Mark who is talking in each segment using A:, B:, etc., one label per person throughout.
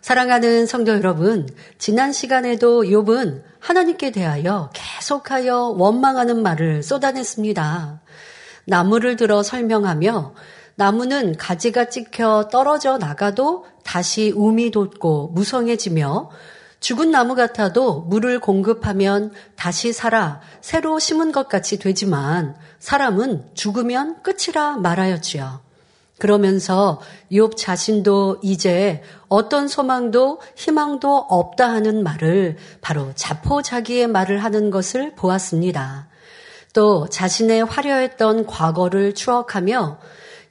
A: 사랑하는 성도 여러분, 지난 시간에도 욥은 하나님께 대하여 계속하여 원망하는 말을 쏟아냈습니다. 나무를 들어 설명하며 나무는 가지가 찍혀 떨어져 나가도 다시 움이 돋고 무성해지며 죽은 나무 같아도 물을 공급하면 다시 살아 새로 심은 것 같이 되지만 사람은 죽으면 끝이라 말하였지요. 그러면서 욥 자신도 이제 어떤 소망도 희망도 없다 하는 말을 바로 자포자기의 말을 하는 것을 보았습니다. 또 자신의 화려했던 과거를 추억하며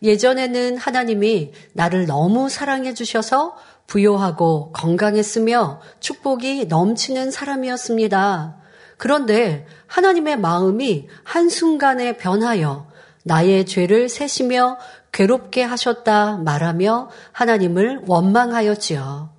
A: 예전에는 하나님이 나를 너무 사랑해 주셔서 부요하고 건강했으며 축복이 넘치는 사람이었습니다. 그런데 하나님의 마음이 한순간에 변하여 나의 죄를 세시며 괴롭게 하셨다 말하며 하나님을 원망하였지요.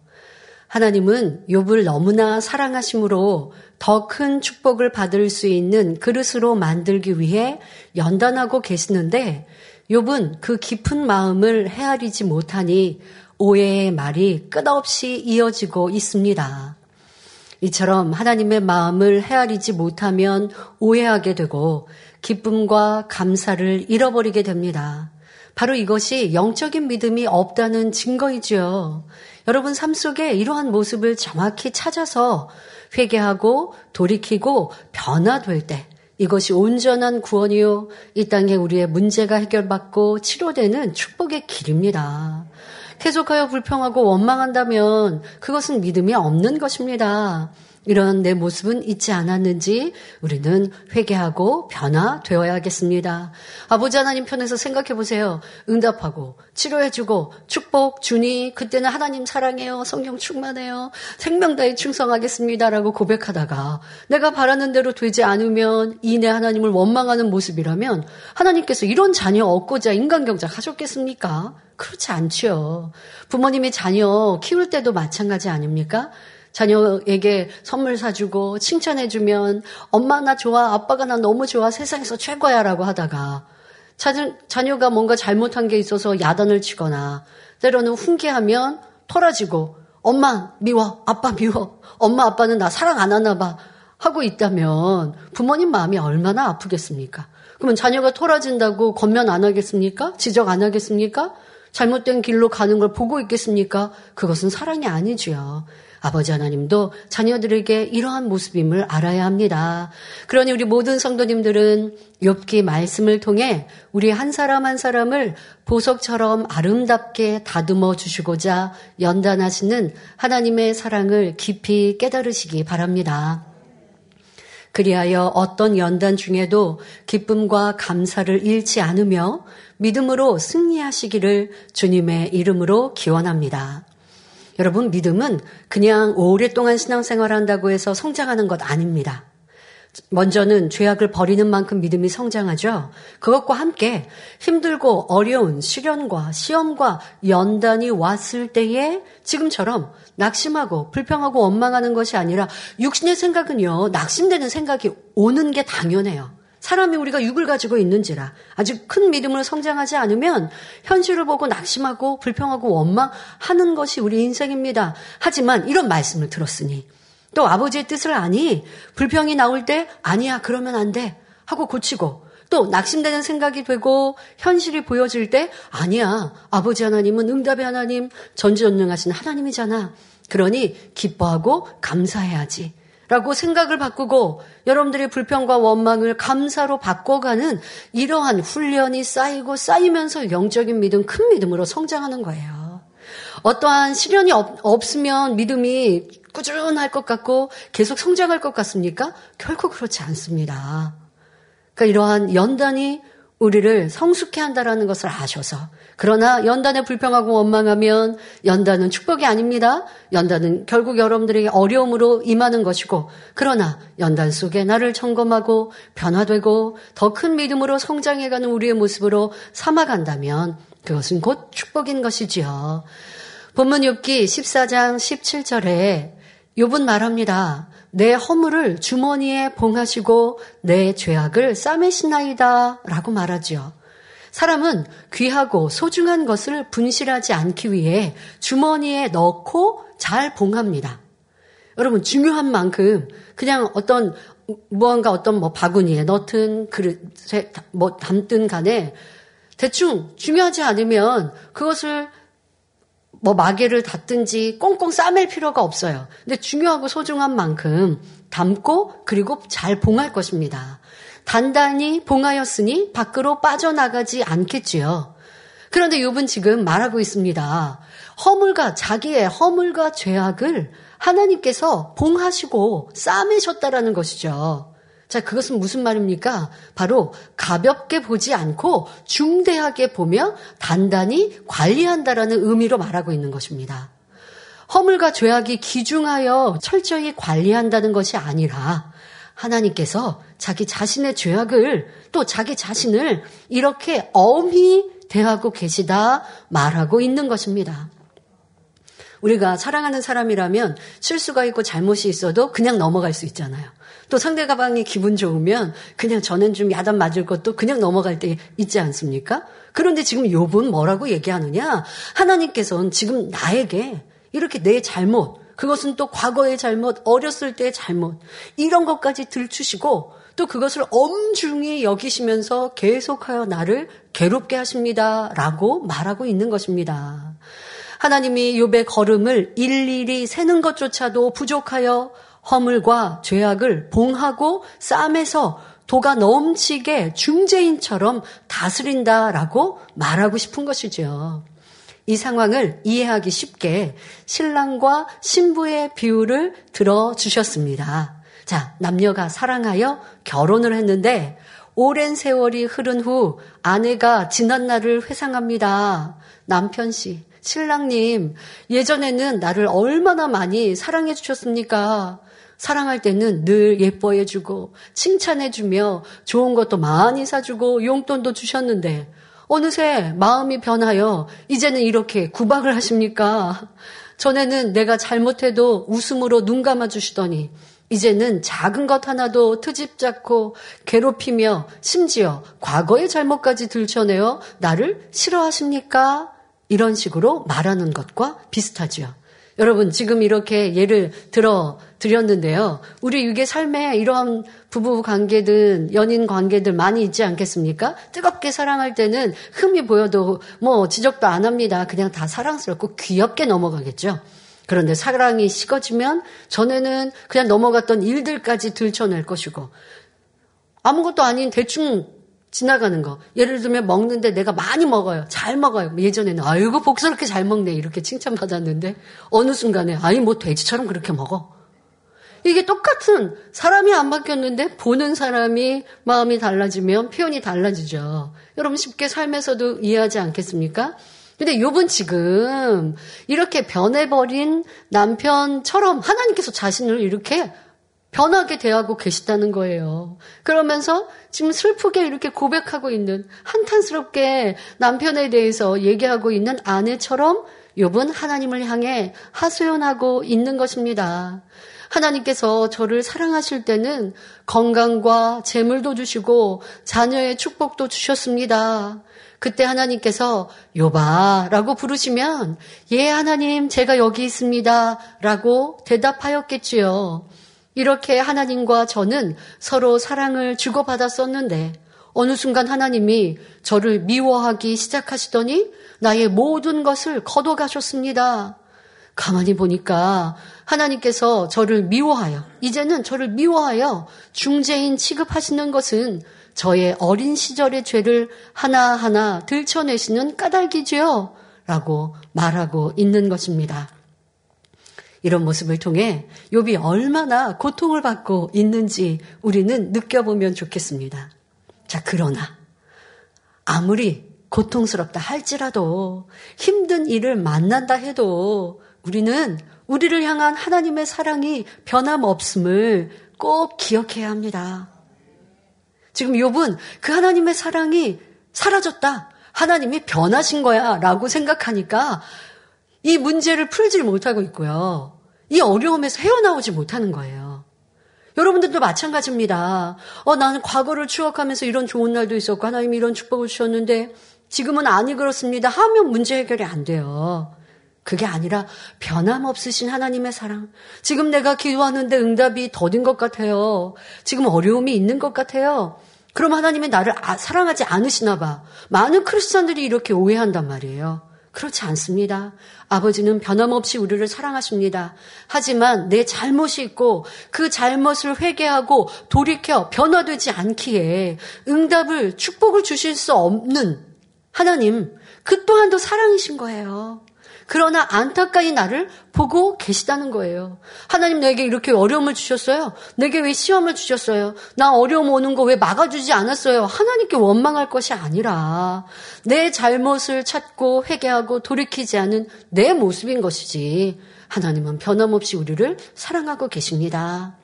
A: 하나님은 욥을 너무나 사랑하심으로 더 큰 축복을 받을 수 있는 그릇으로 만들기 위해 연단하고 계시는데 욥은 그 깊은 마음을 헤아리지 못하니 오해의 말이 끝없이 이어지고 있습니다. 이처럼 하나님의 마음을 헤아리지 못하면 오해하게 되고 기쁨과 감사를 잃어버리게 됩니다. 바로 이것이 영적인 믿음이 없다는 증거이지요. 여러분 삶 속에 이러한 모습을 정확히 찾아서 회개하고 돌이키고 변화될 때 이것이 온전한 구원이요. 이 땅에 우리의 문제가 해결받고 치료되는 축복의 길입니다. 계속하여 불평하고 원망한다면 그것은 믿음이 없는 것입니다. 이런 내 모습은 있지 않았는지 우리는 회개하고 변화되어야겠습니다. 아버지 하나님 편에서 생각해 보세요. 응답하고 치료해주고 축복 주니 그때는 하나님 사랑해요. 성령 충만해요. 생명 다해 충성하겠습니다라고 고백하다가 내가 바라는 대로 되지 않으면 이내 하나님을 원망하는 모습이라면 하나님께서 이런 자녀 얻고자 인간경작 하셨겠습니까? 그렇지 않지요. 부모님이 자녀 키울 때도 마찬가지 아닙니까? 자녀에게 선물 사주고 칭찬해주면 엄마 나 좋아, 아빠가 나 너무 좋아, 세상에서 최고야 라고 하다가 자녀, 자녀 가 뭔가 잘못한 게 있어서 야단을 치거나 때로는 훈계하면 토라지고 엄마 미워, 아빠 미워, 엄마 아빠는 나 사랑 안 하나 봐 하고 있다면 부모님 마음이 얼마나 아프겠습니까? 그러면 자녀가 토라진다고 건면 안 하겠습니까? 지적 안 하겠습니까? 잘못된 길로 가는 걸 보고 있겠습니까? 그것은 사랑이 아니지요. 아버지 하나님도 자녀들에게 이러한 모습임을 알아야 합니다. 그러니 우리 모든 성도님들은 욥기 말씀을 통해 우리 한 사람 한 사람을 보석처럼 아름답게 다듬어 주시고자 연단하시는 하나님의 사랑을 깊이 깨달으시기 바랍니다. 그리하여 어떤 연단 중에도 기쁨과 감사를 잃지 않으며 믿음으로 승리하시기를 주님의 이름으로 기원합니다. 여러분, 믿음은 그냥 오랫동안 신앙생활 한다고 해서 성장하는 것 아닙니다. 먼저는 죄악을 버리는 만큼 믿음이 성장하죠. 그것과 함께 힘들고 어려운 시련과 시험과 연단이 왔을 때에 지금처럼 낙심하고 불평하고 원망하는 것이 아니라 육신의 생각은요, 낙심되는 생각이 오는 게 당연해요. 사람이 우리가 육을 가지고 있는지라 아주 큰 믿음으로 성장하지 않으면 현실을 보고 낙심하고 불평하고 원망하는 것이 우리 인생입니다. 하지만 이런 말씀을 들었으니 또 아버지의 뜻을 아니 불평이 나올 때 아니야 그러면 안 돼 하고 고치고 또 낙심되는 생각이 되고 현실이 보여질 때 아니야 아버지 하나님은 응답의 하나님 전지전능하신 하나님이잖아. 그러니 기뻐하고 감사해야지. 라고 생각을 바꾸고 여러분들의 불평과 원망을 감사로 바꿔가는 이러한 훈련이 쌓이고 쌓이면서 영적인 믿음, 큰 믿음으로 성장하는 거예요. 어떠한 시련이 없, 없으면 믿음이 꾸준할 것 같고 계속 성장할 것 같습니까? 결코 그렇지 않습니다. 그러니까 이러한 연단이 우리를 성숙해 한다라는 것을 아셔서 그러나 연단에 불평하고 원망하면 연단은 축복이 아닙니다. 연단은 결국 여러분들에게 어려움으로 임하는 것이고 그러나 연단 속에 나를 점검하고 변화되고 더 큰 믿음으로 성장해가는 우리의 모습으로 삼아간다면 그것은 곧 축복인 것이지요. 본문 6기 14장 17절에 욥은 말합니다. 내 허물을 주머니에 봉하시고 내 죄악을 싸매시나이다 라고 말하지요. 사람은 귀하고 소중한 것을 분실하지 않기 위해 주머니에 넣고 잘 봉합니다. 여러분 중요한 만큼 그냥 어떤 무언가 어떤 뭐 바구니에 넣든 그릇에 뭐 담든 간에 대충 중요하지 않으면 그것을 뭐 마개를 닫든지 꽁꽁 싸맬 필요가 없어요. 근데 중요하고 소중한 만큼 담고 그리고 잘 봉할 것입니다. 단단히 봉하였으니 밖으로 빠져나가지 않겠지요. 그런데 욥은 지금 말하고 있습니다. 허물과 자기의 허물과 죄악을 하나님께서 봉하시고 싸매셨다라는 것이죠. 자, 그것은 무슨 말입니까? 바로 가볍게 보지 않고 중대하게 보며 단단히 관리한다라는 의미로 말하고 있는 것입니다. 허물과 죄악이 기중하여 철저히 관리한다는 것이 아니라 하나님께서 자기 자신의 죄악을 또 자기 자신을 이렇게 엄히 대하고 계시다 말하고 있는 것입니다. 우리가 사랑하는 사람이라면 실수가 있고 잘못이 있어도 그냥 넘어갈 수 있잖아요. 또 상대 가방이 기분 좋으면 그냥 저는 좀 야단 맞을 것도 그냥 넘어갈 때 있지 않습니까? 그런데 지금 욥은 뭐라고 얘기하느냐? 하나님께서는 지금 나에게 이렇게 내 잘못, 그것은 또 과거의 잘못, 어렸을 때의 잘못, 이런 것까지 들추시고 또 그것을 엄중히 여기시면서 계속하여 나를 괴롭게 하십니다. 라고 말하고 있는 것입니다. 하나님이 욥의 걸음을 일일이 세는 것조차도 부족하여 허물과 죄악을 봉하고 싸매서 도가 넘치게 중재인처럼 다스린다라고 말하고 싶은 것이죠. 이 상황을 이해하기 쉽게 신랑과 신부의 비유를 들어주셨습니다. 자, 남녀가 사랑하여 결혼을 했는데 오랜 세월이 흐른 후 아내가 지난 날을 회상합니다. 남편 씨, 신랑님, 예전에는 나를 얼마나 많이 사랑해 주셨습니까? 사랑할 때는 늘 예뻐해 주고, 칭찬해 주며, 좋은 것도 많이 사주고, 용돈도 주셨는데, 어느새 마음이 변하여, 이제는 이렇게 구박을 하십니까? 전에는 내가 잘못해도 웃음으로 눈 감아 주시더니, 이제는 작은 것 하나도 트집 잡고 괴롭히며 심지어 과거의 잘못까지 들춰내어 나를 싫어하십니까? 이런 식으로 말하는 것과 비슷하죠. 여러분, 지금 이렇게 예를 들어 드렸는데요. 우리 육의 삶에 이러한 부부 관계든 연인 관계들 많이 있지 않겠습니까? 뜨겁게 사랑할 때는 흠이 보여도 뭐 지적도 안 합니다. 그냥 다 사랑스럽고 귀엽게 넘어가겠죠. 그런데 사랑이 식어지면 전에는 그냥 넘어갔던 일들까지 들춰낼 것이고 아무것도 아닌 대충 지나가는 거. 예를 들면 먹는데 내가 많이 먹어요. 잘 먹어요. 예전에는 아이고 복스럽게 잘 먹네 이렇게 칭찬받았는데 어느 순간에 아이 뭐 돼지처럼 그렇게 먹어. 이게 똑같은 사람이 안 바뀌었는데 보는 사람이 마음이 달라지면 표현이 달라지죠. 여러분 쉽게 삶에서도 이해하지 않겠습니까? 근데 요번 지금 이렇게 변해버린 남편처럼 하나님께서 자신을 이렇게 변하게 대하고 계시다는 거예요. 그러면서 지금 슬프게 이렇게 고백하고 있는 한탄스럽게 남편에 대해서 얘기하고 있는 아내처럼 욥은 하나님을 향해 하소연하고 있는 것입니다. 하나님께서 저를 사랑하실 때는 건강과 재물도 주시고 자녀의 축복도 주셨습니다. 그때 하나님께서 요바라고 부르시면 예 하나님 제가 여기 있습니다라고 대답하였겠지요. 이렇게 하나님과 저는 서로 사랑을 주고받았었는데 어느 순간 하나님이 저를 미워하기 시작하시더니 나의 모든 것을 거둬가셨습니다. 가만히 보니까 하나님께서 저를 미워하여, 이제는 저를 미워하여 중재인 취급하시는 것은 저의 어린 시절의 죄를 하나하나 들춰내시는 까닭이지요. 라고 말하고 있는 것입니다. 이런 모습을 통해 욥이 얼마나 고통을 받고 있는지 우리는 느껴보면 좋겠습니다. 자, 그러나 아무리 고통스럽다 할지라도 힘든 일을 만난다 해도 우리는 우리를 향한 하나님의 사랑이 변함없음을 꼭 기억해야 합니다. 지금 욥은 그 하나님의 사랑이 사라졌다. 하나님이 변하신 거야. 라고 생각하니까 이 문제를 풀지 못하고 있고요. 이 어려움에서 헤어나오지 못하는 거예요. 여러분들도 마찬가지입니다. 어, 나는 과거를 추억하면서 이런 좋은 날도 있었고, 하나님이 이런 축복을 주셨는데, 지금은 아니 그렇습니다. 하면 문제 해결이 안 돼요. 그게 아니라 변함없으신 하나님의 사랑. 지금 내가 기도하는데 응답이 더딘 것 같아요. 지금 어려움이 있는 것 같아요. 그럼 하나님이 나를 아, 사랑하지 않으시나 봐. 많은 크리스천들이 이렇게 오해한단 말이에요. 그렇지 않습니다. 아버지는 변함없이 우리를 사랑하십니다. 하지만 내 잘못이 있고 그 잘못을 회개하고 돌이켜 변화되지 않기에 응답을 축복을 주실 수 없는 하나님, 그 또한도 사랑이신 거예요. 그러나 안타까이 나를 보고 계시다는 거예요. 하나님 내게 이렇게 어려움을 주셨어요? 내게 왜 시험을 주셨어요? 나 어려움 오는 거 왜 막아주지 않았어요? 하나님께 원망할 것이 아니라 내 잘못을 찾고 회개하고 돌이키지 않은 내 모습인 것이지. 하나님은 변함없이 우리를 사랑하고 계십니다.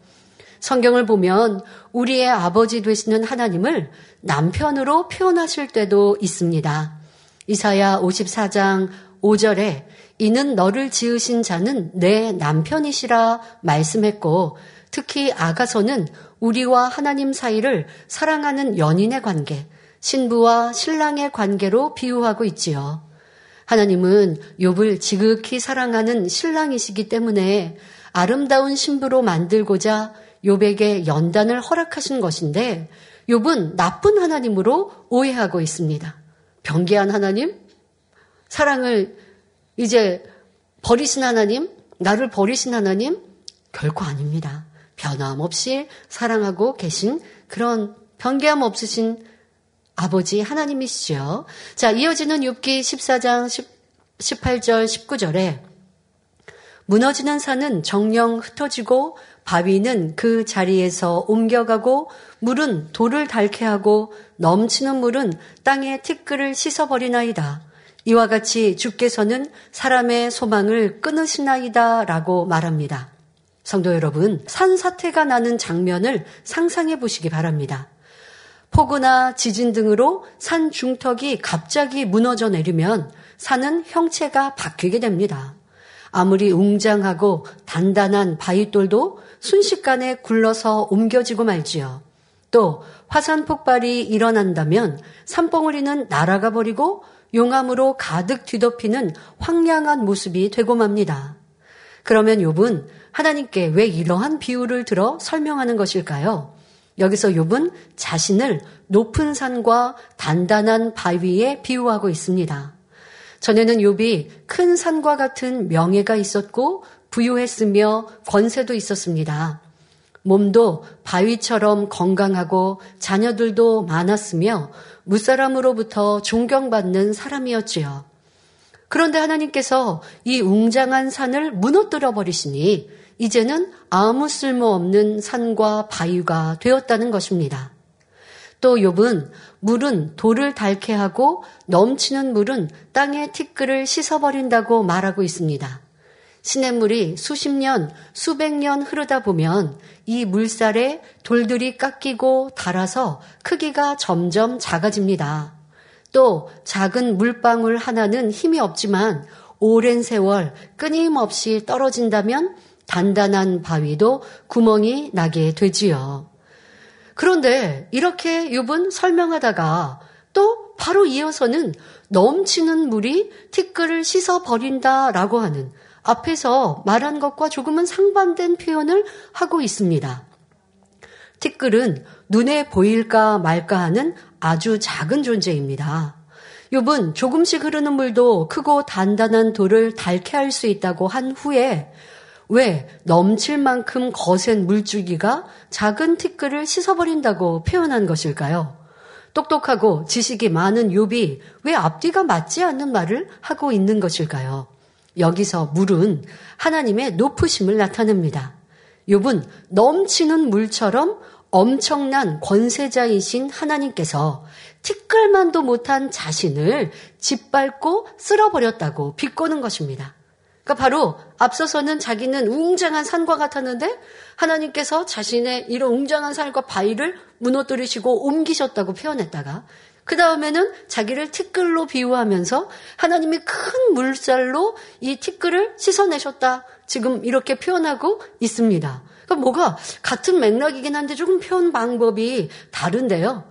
A: 성경을 보면 우리의 아버지 되시는 하나님을 남편으로 표현하실 때도 있습니다. 이사야 54장 5절에 이는 너를 지으신 자는 내 남편이시라 말씀했고 특히 아가서는 우리와 하나님 사이를 사랑하는 연인의 관계, 신부와 신랑의 관계로 비유하고 있지요. 하나님은 욥을 지극히 사랑하는 신랑이시기 때문에 아름다운 신부로 만들고자 욥에게 연단을 허락하신 것인데 욥은 나쁜 하나님으로 오해하고 있습니다. 변개한 하나님? 사랑을 이제 버리신 하나님, 나를 버리신 하나님 결코 아닙니다. 변함없이 사랑하고 계신 그런 변개함 없으신 아버지 하나님이시죠. 자, 이어지는 6기 14장 10, 18절 19절에 무너지는 산은 정령 흩어지고 바위는 그 자리에서 옮겨가고 물은 돌을 닳게 하고 넘치는 물은 땅의 티끌을 씻어버리나이다. 이와 같이 주께서는 사람의 소망을 끊으시나이다 라고 말합니다. 성도 여러분, 산사태가 나는 장면을 상상해 보시기 바랍니다. 폭우나 지진 등으로 산 중턱이 갑자기 무너져 내리면 산은 형체가 바뀌게 됩니다. 아무리 웅장하고 단단한 바위돌도 순식간에 굴러서 옮겨지고 말지요. 또 화산 폭발이 일어난다면 산봉우리는 날아가 버리고 용암으로 가득 뒤덮이는 황량한 모습이 되고 맙니다. 그러면 욥은 하나님께 왜 이러한 비유를 들어 설명하는 것일까요? 여기서 욥은 자신을 높은 산과 단단한 바위에 비유하고 있습니다. 전에는 욥이 큰 산과 같은 명예가 있었고 부유했으며 권세도 있었습니다. 몸도 바위처럼 건강하고 자녀들도 많았으며 무사람으로부터 존경받는 사람이었지요. 그런데 하나님께서 이 웅장한 산을 무너뜨려 버리시니 이제는 아무 쓸모없는 산과 바위가 되었다는 것입니다. 또 욥은 물은 돌을 닳게 하고 넘치는 물은 땅의 티끌을 씻어버린다고 말하고 있습니다. 시냇물이 수십 년, 수백 년 흐르다 보면 이 물살에 돌들이 깎이고 닳아서 크기가 점점 작아집니다. 또 작은 물방울 하나는 힘이 없지만 오랜 세월 끊임없이 떨어진다면 단단한 바위도 구멍이 나게 되지요. 그런데 이렇게 욥은 설명하다가 또 바로 이어서는 넘치는 물이 티끌을 씻어 버린다라고 하는 앞에서 말한 것과 조금은 상반된 표현을 하고 있습니다. 티끌은 눈에 보일까 말까 하는 아주 작은 존재입니다. 욥은 조금씩 흐르는 물도 크고 단단한 돌을 닳게 할 수 있다고 한 후에 왜 넘칠 만큼 거센 물줄기가 작은 티끌을 씻어버린다고 표현한 것일까요? 똑똑하고 지식이 많은 욥이 왜 앞뒤가 맞지 않는 말을 하고 있는 것일까요? 여기서 물은 하나님의 높으심을 나타냅니다. 욥은 넘치는 물처럼 엄청난 권세자이신 하나님께서 티끌만도 못한 자신을 짓밟고 쓸어버렸다고 비꼬는 것입니다. 그러니까 바로 앞서서는 자기는 웅장한 산과 같았는데 하나님께서 자신의 이런 웅장한 산과 바위를 무너뜨리시고 옮기셨다고 표현했다가 그 다음에는 자기를 티끌로 비유하면서 하나님이 큰 물살로 이 티끌을 씻어내셨다. 지금 이렇게 표현하고 있습니다. 그러니까 뭐가 같은 맥락이긴 한데 조금 표현 방법이 다른데요.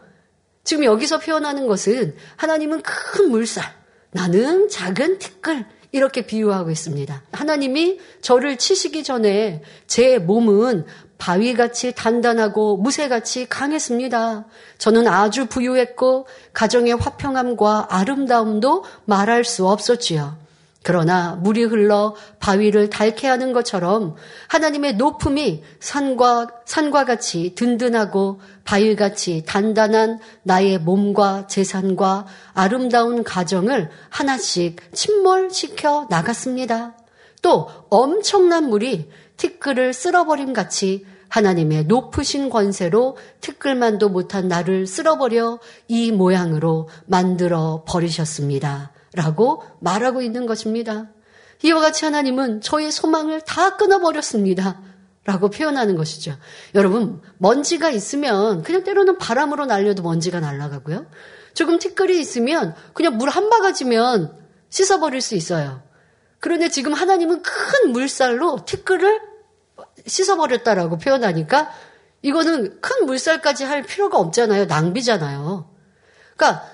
A: 지금 여기서 표현하는 것은 하나님은 큰 물살, 나는 작은 티끌, 이렇게 비유하고 있습니다. 하나님이 저를 치시기 전에 제 몸은 바위같이 단단하고 무쇠같이 강했습니다. 저는 아주 부유했고 가정의 화평함과 아름다움도 말할 수 없었지요. 그러나 물이 흘러 바위를 닳게 하는 것처럼 하나님의 높음이 산과 산과 같이 든든하고 바위같이 단단한 나의 몸과 재산과 아름다운 가정을 하나씩 침몰시켜 나갔습니다. 또 엄청난 물이 티끌을 쓸어버림 같이 하나님의 높으신 권세로 티끌만도 못한 나를 쓸어버려 이 모양으로 만들어 버리셨습니다. 라고 말하고 있는 것입니다. 이와 같이 하나님은 저의 소망을 다 끊어버렸습니다. 라고 표현하는 것이죠. 여러분, 먼지가 있으면 그냥 때로는 바람으로 날려도 먼지가 날아가고요. 조금 티끌이 있으면 그냥 물 한 바가지면 씻어버릴 수 있어요. 그런데 지금 하나님은 큰 물살로 티끌을 씻어버렸다라고 표현하니까 이거는 큰 물살까지 할 필요가 없잖아요. 낭비잖아요. 그러니까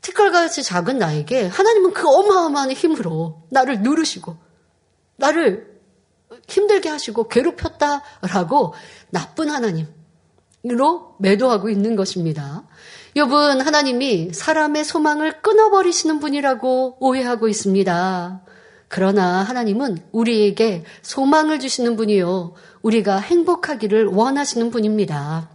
A: 티끌같이 작은 나에게 하나님은 그 어마어마한 힘으로 나를 누르시고 나를 힘들게 하시고 괴롭혔다라고 나쁜 하나님으로 매도하고 있는 것입니다. 여분 하나님이 사람의 소망을 끊어버리시는 분이라고 오해하고 있습니다. 그러나 하나님은 우리에게 소망을 주시는 분이요. 우리가 행복하기를 원하시는 분입니다.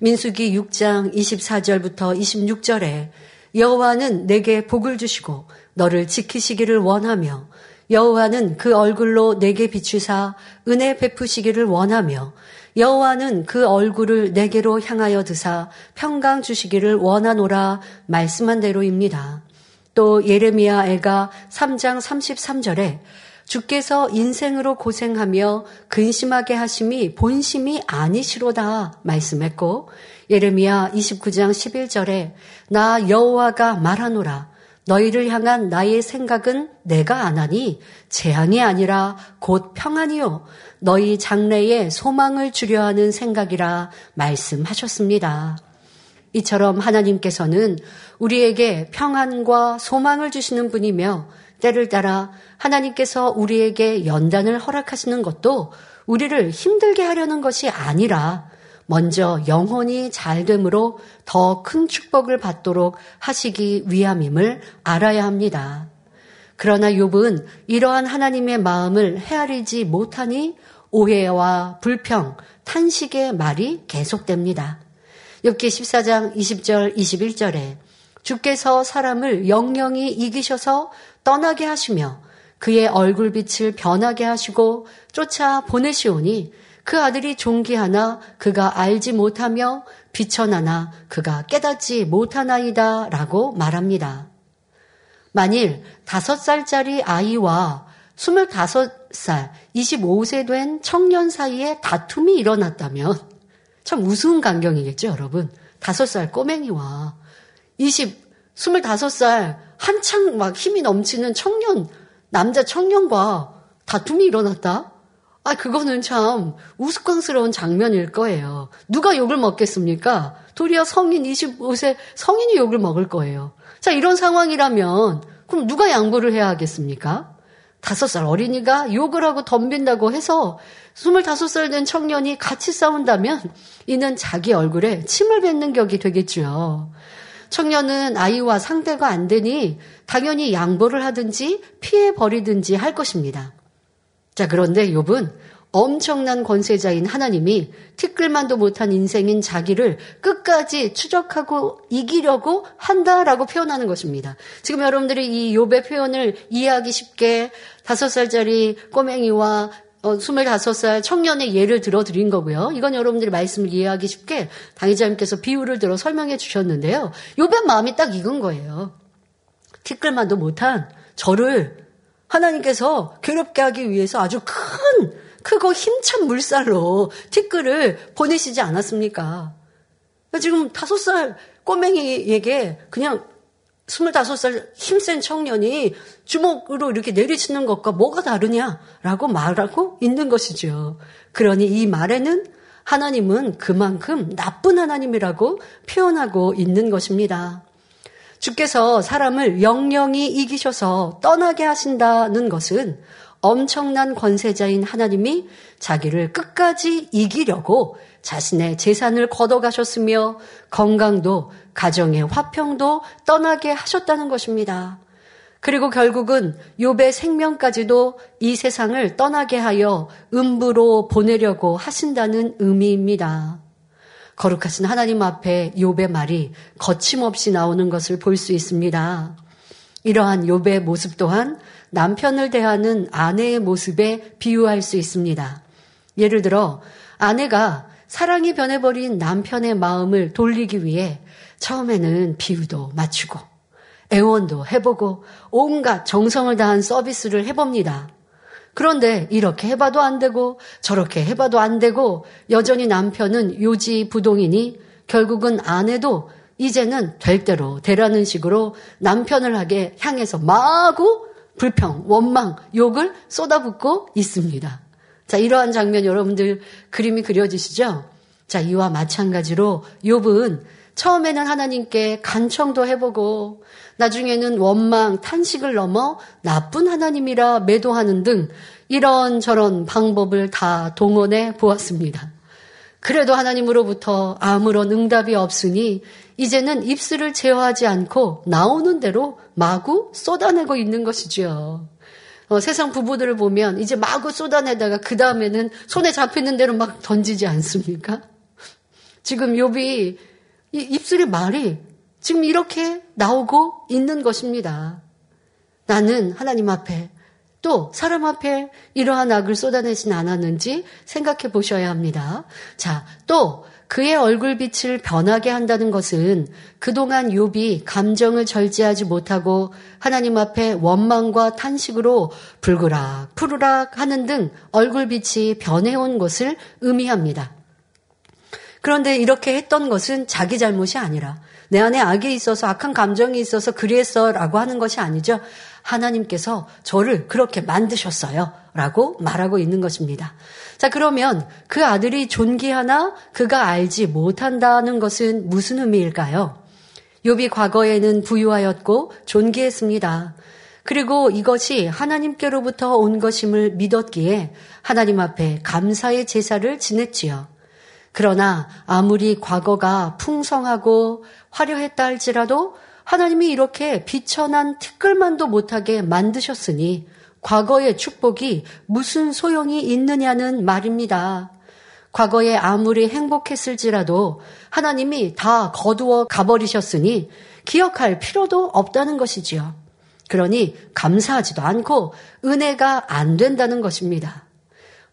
A: 민수기 6장 24절부터 26절에 여호와는 내게 복을 주시고 너를 지키시기를 원하며 여호와는 그 얼굴로 내게 비추사 은혜 베푸시기를 원하며 여호와는 그 얼굴을 내게로 향하여 드사 평강 주시기를 원하노라 말씀한 대로입니다. 또 예레미야 애가 3장 33절에 주께서 인생으로 고생하며 근심하게 하심이 본심이 아니시로다 말씀했고 예레미야 29장 11절에 나 여호와가 말하노라 너희를 향한 나의 생각은 내가 안하니 재앙이 아니라 곧 평안이요 너희 장래에 소망을 주려 하는 생각이라 말씀하셨습니다. 이처럼 하나님께서는 우리에게 평안과 소망을 주시는 분이며 때를 따라 하나님께서 우리에게 연단을 허락하시는 것도 우리를 힘들게 하려는 것이 아니라 먼저 영혼이 잘 되므로 더 큰 축복을 받도록 하시기 위함임을 알아야 합니다. 그러나 욥은 이러한 하나님의 마음을 헤아리지 못하니 오해와 불평, 탄식의 말이 계속됩니다. 욥기 14장 20절 21절에 주께서 사람을 영영이 이기셔서 떠나게 하시며 그의 얼굴빛을 변하게 하시고 쫓아 보내시오니 그 아들이 종기하나 그가 알지 못하며 비천하나 그가 깨닫지 못하나이다 라고 말합니다. 만일 다섯 살짜리 아이와 25살, 25세 된 청년 사이에 다툼이 일어났다면 참 우스운 광경이겠죠, 여러분. 다섯 살 꼬맹이와 20, 25살 한창 막 힘이 넘치는 청년, 남자 청년과 다툼이 일어났다? 아, 그거는 참 우스꽝스러운 장면일 거예요. 누가 욕을 먹겠습니까? 도리어 성인 25세 성인이 욕을 먹을 거예요. 자, 이런 상황이라면 그럼 누가 양보를 해야 하겠습니까? 다섯 살 어린이가 욕을 하고 덤빈다고 해서 25살 된 청년이 같이 싸운다면 이는 자기 얼굴에 침을 뱉는 격이 되겠죠. 청년은 아이와 상대가 안 되니 당연히 양보를 하든지 피해 버리든지 할 것입니다. 자, 그런데 욥은 엄청난 권세자인 하나님이 티끌만도 못한 인생인 자기를 끝까지 추적하고 이기려고 한다라고 표현하는 것입니다. 지금 여러분들이 이 욥의 표현을 이해하기 쉽게 다섯 살짜리 꼬맹이와 어, 25살 청년의 예를 들어 드린 거고요. 이건 여러분들이 말씀을 이해하기 쉽게 당의자님께서 비유를 들어 설명해 주셨는데요. 욥의 마음이 딱 익은 거예요. 티끌만도 못한 저를 하나님께서 괴롭게 하기 위해서 아주 큰, 크고 힘찬 물살로 티끌을 보내시지 않았습니까? 지금 다섯 살 꼬맹이에게 그냥 25살 힘센 청년이 주먹으로 이렇게 내리치는 것과 뭐가 다르냐라고 말하고 있는 것이죠. 그러니 이 말에는 하나님은 그만큼 나쁜 하나님이라고 표현하고 있는 것입니다. 주께서 사람을 영영히 이기셔서 떠나게 하신다는 것은 엄청난 권세자인 하나님이 자기를 끝까지 이기려고 자신의 재산을 걷어가셨으며 건강도 가정의 화평도 떠나게 하셨다는 것입니다. 그리고 결국은 욥의 생명까지도 이 세상을 떠나게 하여 음부로 보내려고 하신다는 의미입니다. 거룩하신 하나님 앞에 욥의 말이 거침없이 나오는 것을 볼 수 있습니다. 이러한 욥의 모습 또한 남편을 대하는 아내의 모습에 비유할 수 있습니다. 예를 들어 아내가 사랑이 변해버린 남편의 마음을 돌리기 위해 처음에는 비유도 맞추고 애원도 해보고 온갖 정성을 다한 서비스를 해봅니다. 그런데 이렇게 해봐도 안 되고 저렇게 해봐도 안 되고 여전히 남편은 요지부동이니 결국은 아내도 이제는 될 대로 되라는 식으로 남편을 하게 향해서 마구 불평, 원망, 욕을 쏟아붓고 있습니다. 자, 이러한 장면 여러분들 그림이 그려지시죠? 자, 이와 마찬가지로 욥은 처음에는 하나님께 간청도 해보고 나중에는 원망, 탄식을 넘어 나쁜 하나님이라 매도하는 등 이런저런 방법을 다 동원해 보았습니다. 그래도 하나님으로부터 아무런 응답이 없으니 이제는 입술을 제어하지 않고 나오는 대로 마구 쏟아내고 있는 것이죠. 어, 세상 부부들을 보면 이제 마구 쏟아내다가 그 다음에는 손에 잡히는 대로 막 던지지 않습니까? 지금 욥이 입술의 말이 지금 이렇게 나오고 있는 것입니다. 나는 하나님 앞에 또 사람 앞에 이러한 악을 쏟아내진 않았는지 생각해 보셔야 합니다. 자, 또 그의 얼굴빛을 변하게 한다는 것은 그동안 욥이 감정을 절제하지 못하고 하나님 앞에 원망과 탄식으로 불그락 푸르락 하는 등 얼굴빛이 변해온 것을 의미합니다. 그런데 이렇게 했던 것은 자기 잘못이 아니라 내 안에 악이 있어서 악한 감정이 있어서 그리했어 라고 하는 것이 아니죠. 하나님께서 저를 그렇게 만드셨어요. 라고 말하고 있는 것입니다. 자, 그러면 그 아들이 존귀하나 그가 알지 못한다는 것은 무슨 의미일까요? 욥이 과거에는 부유하였고 존귀했습니다. 그리고 이것이 하나님께로부터 온 것임을 믿었기에 하나님 앞에 감사의 제사를 지냈지요. 그러나 아무리 과거가 풍성하고 화려했다 할지라도 하나님이 이렇게 비천한 티끌만도 못하게 만드셨으니 과거의 축복이 무슨 소용이 있느냐는 말입니다. 과거에 아무리 행복했을지라도 하나님이 다 거두어 가버리셨으니 기억할 필요도 없다는 것이지요. 그러니 감사하지도 않고 은혜가 안 된다는 것입니다.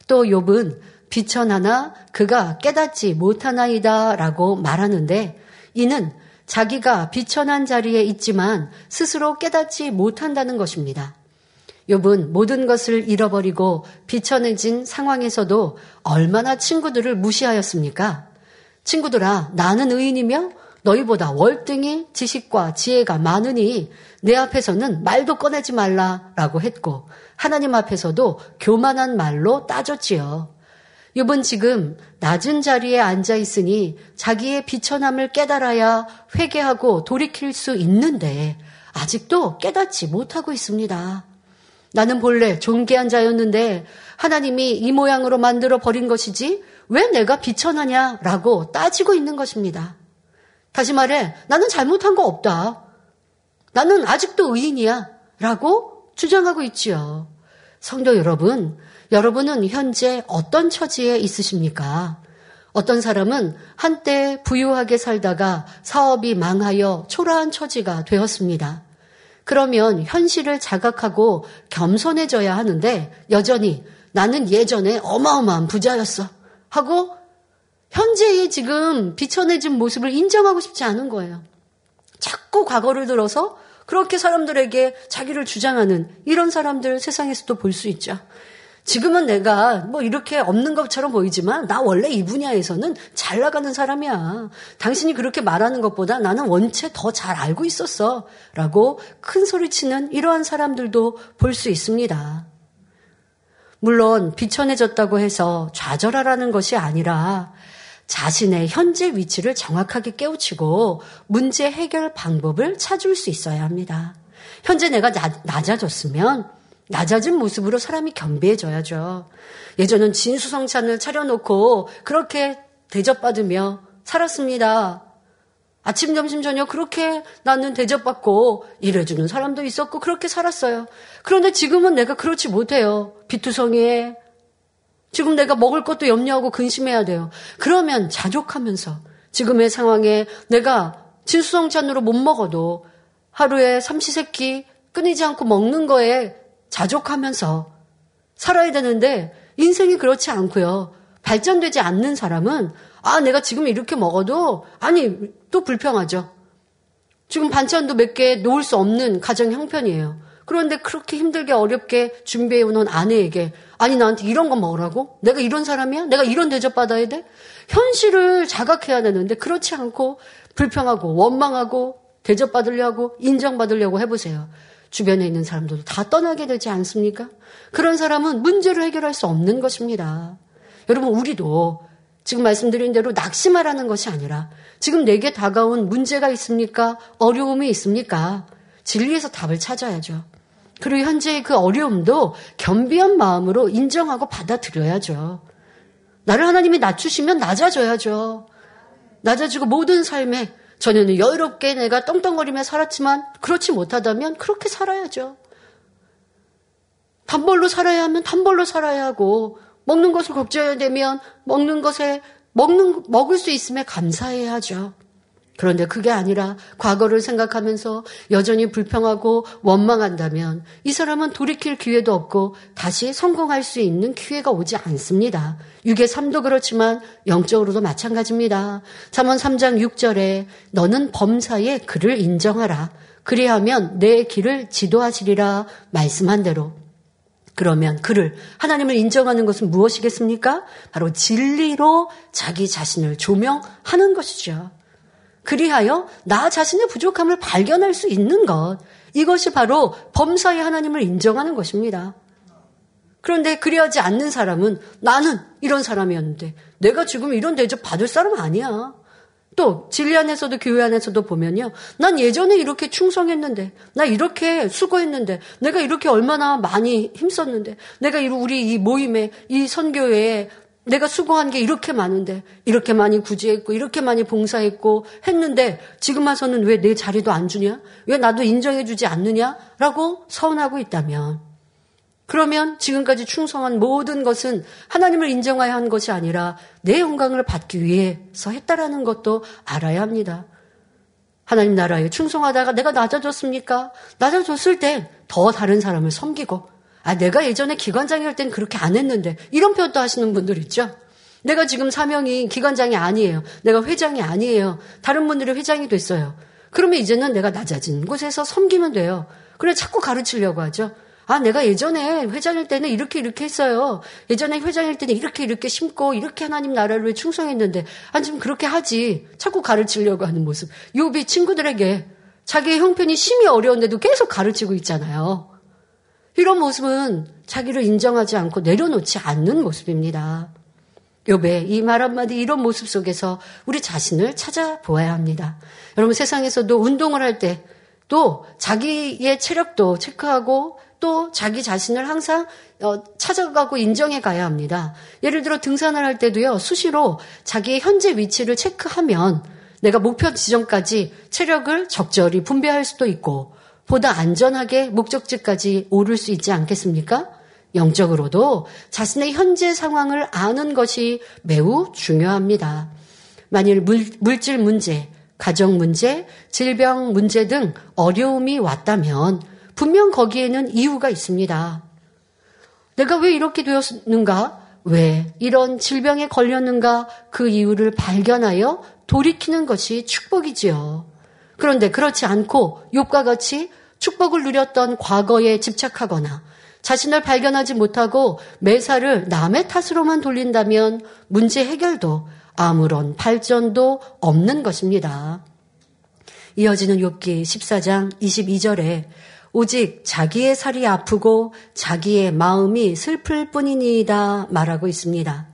A: 또 욥은 비천하나 그가 깨닫지 못하나이다 라고 말하는데 이는 자기가 비천한 자리에 있지만 스스로 깨닫지 못한다는 것입니다. 욥은 모든 것을 잃어버리고 비천해진 상황에서도 얼마나 친구들을 무시하였습니까? 친구들아, 나는 의인이며 너희보다 월등히 지식과 지혜가 많으니 내 앞에서는 말도 꺼내지 말라라고 했고 하나님 앞에서도 교만한 말로 따졌지요. 욥은 지금 낮은 자리에 앉아 있으니 자기의 비천함을 깨달아야 회개하고 돌이킬 수 있는데 아직도 깨닫지 못하고 있습니다. 나는 본래 존귀한 자였는데 하나님이 이 모양으로 만들어 버린 것이지 왜 내가 비천하냐라고 따지고 있는 것입니다. 다시 말해 나는 잘못한 거 없다. 나는 아직도 의인이야 라고 주장하고 있지요. 성도 여러분, 여러분은 현재 어떤 처지에 있으십니까? 어떤 사람은 한때 부유하게 살다가 사업이 망하여 초라한 처지가 되었습니다. 그러면 현실을 자각하고 겸손해져야 하는데 여전히 나는 예전에 어마어마한 부자였어. 하고 현재의 지금 비천해진 모습을 인정하고 싶지 않은 거예요. 자꾸 과거를 들어서 그렇게 사람들에게 자기를 주장하는 이런 사람들 세상에서도 볼 수 있죠. 지금은 내가 뭐 이렇게 없는 것처럼 보이지만 나 원래 이 분야에서는 잘 나가는 사람이야. 당신이 그렇게 말하는 것보다 나는 원체 더 잘 알고 있었어. 라고 큰 소리 치는 이러한 사람들도 볼 수 있습니다. 물론 비천해졌다고 해서 좌절하라는 것이 아니라 자신의 현재 위치를 정확하게 깨우치고 문제 해결 방법을 찾을 수 있어야 합니다. 현재 내가 나, 낮아졌으면 낮아진 모습으로 사람이 겸비해져야죠. 예전엔 진수성찬을 차려놓고 그렇게 대접받으며 살았습니다. 아침, 점심, 저녁 그렇게 나는 대접받고 일해주는 사람도 있었고 그렇게 살았어요. 그런데 지금은 내가 그렇지 못해요. 비투성이에 지금 내가 먹을 것도 염려하고 근심해야 돼요. 그러면 자족하면서 지금의 상황에 내가 진수성찬으로 못 먹어도 하루에 삼시세끼 끊이지 않고 먹는 거에 자족하면서 살아야 되는데 인생이 그렇지 않고요. 발전되지 않는 사람은 아, 내가 지금 이렇게 먹어도 아니, 또 불평하죠. 지금 반찬도 몇 개 놓을 수 없는 가정 형편이에요. 그런데 그렇게 힘들게 어렵게 준비해 오는 아내에게 아니 나한테 이런 거 먹으라고? 내가 이런 사람이야? 내가 이런 대접 받아야 돼? 현실을 자각해야 되는데 그렇지 않고 불평하고 원망하고 대접받으려고 인정받으려고 해보세요. 주변에 있는 사람들도 다 떠나게 되지 않습니까? 그런 사람은 문제를 해결할 수 없는 것입니다. 여러분, 우리도 지금 말씀드린 대로 낙심하라는 것이 아니라 지금 내게 다가온 문제가 있습니까? 어려움이 있습니까? 진리에서 답을 찾아야죠. 그리고 현재의 그 어려움도 겸비한 마음으로 인정하고 받아들여야죠. 나를 하나님이 낮추시면 낮아져야죠. 낮아지고 모든 삶에 전에는 여유롭게 내가 떵떵거리며 살았지만 그렇지 못하다면 그렇게 살아야죠. 단벌로 살아야 하면 단벌로 살아야 하고 먹는 것을 걱정해야 되면 먹는 것에 먹는 먹을 수 있음에 감사해야 하죠. 그런데 그게 아니라 과거를 생각하면서 여전히 불평하고 원망한다면 이 사람은 돌이킬 기회도 없고 다시 성공할 수 있는 기회가 오지 않습니다. 6의 3도 그렇지만 영적으로도 마찬가지입니다. 잠언 3장 6절에 너는 범사에 그를 인정하라. 그리하면 내 길을 지도하시리라 말씀한 대로 그러면 그를 하나님을 인정하는 것은 무엇이겠습니까? 바로 진리로 자기 자신을 조명하는 것이죠. 그리하여 나 자신의 부족함을 발견할 수 있는 것. 이것이 바로 범사의 하나님을 인정하는 것입니다. 그런데 그리하지 않는 사람은 나는 이런 사람이었는데 내가 지금 이런 대접 받을 사람 아니야. 또 진리 안에서도 교회 안에서도 보면요. 난 예전에 이렇게 충성했는데 나 이렇게 수고했는데 내가 이렇게 얼마나 많이 힘썼는데 내가 우리 이 모임에 이 선교회에 내가 수고한 게 이렇게 많은데 이렇게 많이 구제했고 이렇게 많이 봉사했고 했는데 지금 와서는 왜 내 자리도 안 주냐? 왜 나도 인정해 주지 않느냐 라고 서운하고 있다면 그러면 지금까지 충성한 모든 것은 하나님을 인정해야 한 것이 아니라 내 영광을 받기 위해서 했다라는 것도 알아야 합니다. 하나님 나라에 충성하다가 내가 낮아졌습니까? 낮아졌을 때 더 다른 사람을 섬기고 아, 내가 예전에 기관장이 할 땐 그렇게 안 했는데 이런 표현도 하시는 분들 있죠. 내가 지금 사명이 기관장이 아니에요. 내가 회장이 아니에요. 다른 분들이 회장이 됐어요. 그러면 이제는 내가 낮아진 곳에서 섬기면 돼요. 그래 자꾸 가르치려고 하죠. 아, 내가 예전에 회장일 때는 이렇게 이렇게 했어요. 예전에 회장일 때는 이렇게 이렇게 심고 이렇게 하나님 나라를 충성했는데 아, 지금 그렇게 하지. 자꾸 가르치려고 하는 모습. 요비 친구들에게 자기의 형편이 심히 어려운데도 계속 가르치고 있잖아요. 이런 모습은 자기를 인정하지 않고 내려놓지 않는 모습입니다. 요배 이 말 한마디 이런 모습 속에서 우리 자신을 찾아보아야 합니다. 여러분 세상에서도 운동을 할 때 또 자기의 체력도 체크하고 또 자기 자신을 항상 어, 찾아가고 인정해 가야 합니다. 예를 들어 등산을 할 때도요 수시로 자기의 현재 위치를 체크하면 내가 목표 지점까지 체력을 적절히 분배할 수도 있고 보다 안전하게 목적지까지 오를 수 있지 않겠습니까? 영적으로도 자신의 현재 상황을 아는 것이 매우 중요합니다. 만일 물, 물질 문제, 가정 문제, 질병 문제 등 어려움이 왔다면 분명 거기에는 이유가 있습니다. 내가 왜 이렇게 되었는가? 왜 이런 질병에 걸렸는가? 그 이유를 발견하여 돌이키는 것이 축복이지요. 그런데 그렇지 않고 욥과 같이 축복을 누렸던 과거에 집착하거나 자신을 발견하지 못하고 매사를 남의 탓으로만 돌린다면 문제 해결도 아무런 발전도 없는 것입니다. 이어지는 욥기 14장 22절에 오직 자기의 살이 아프고 자기의 마음이 슬플 뿐이니이다 말하고 있습니다.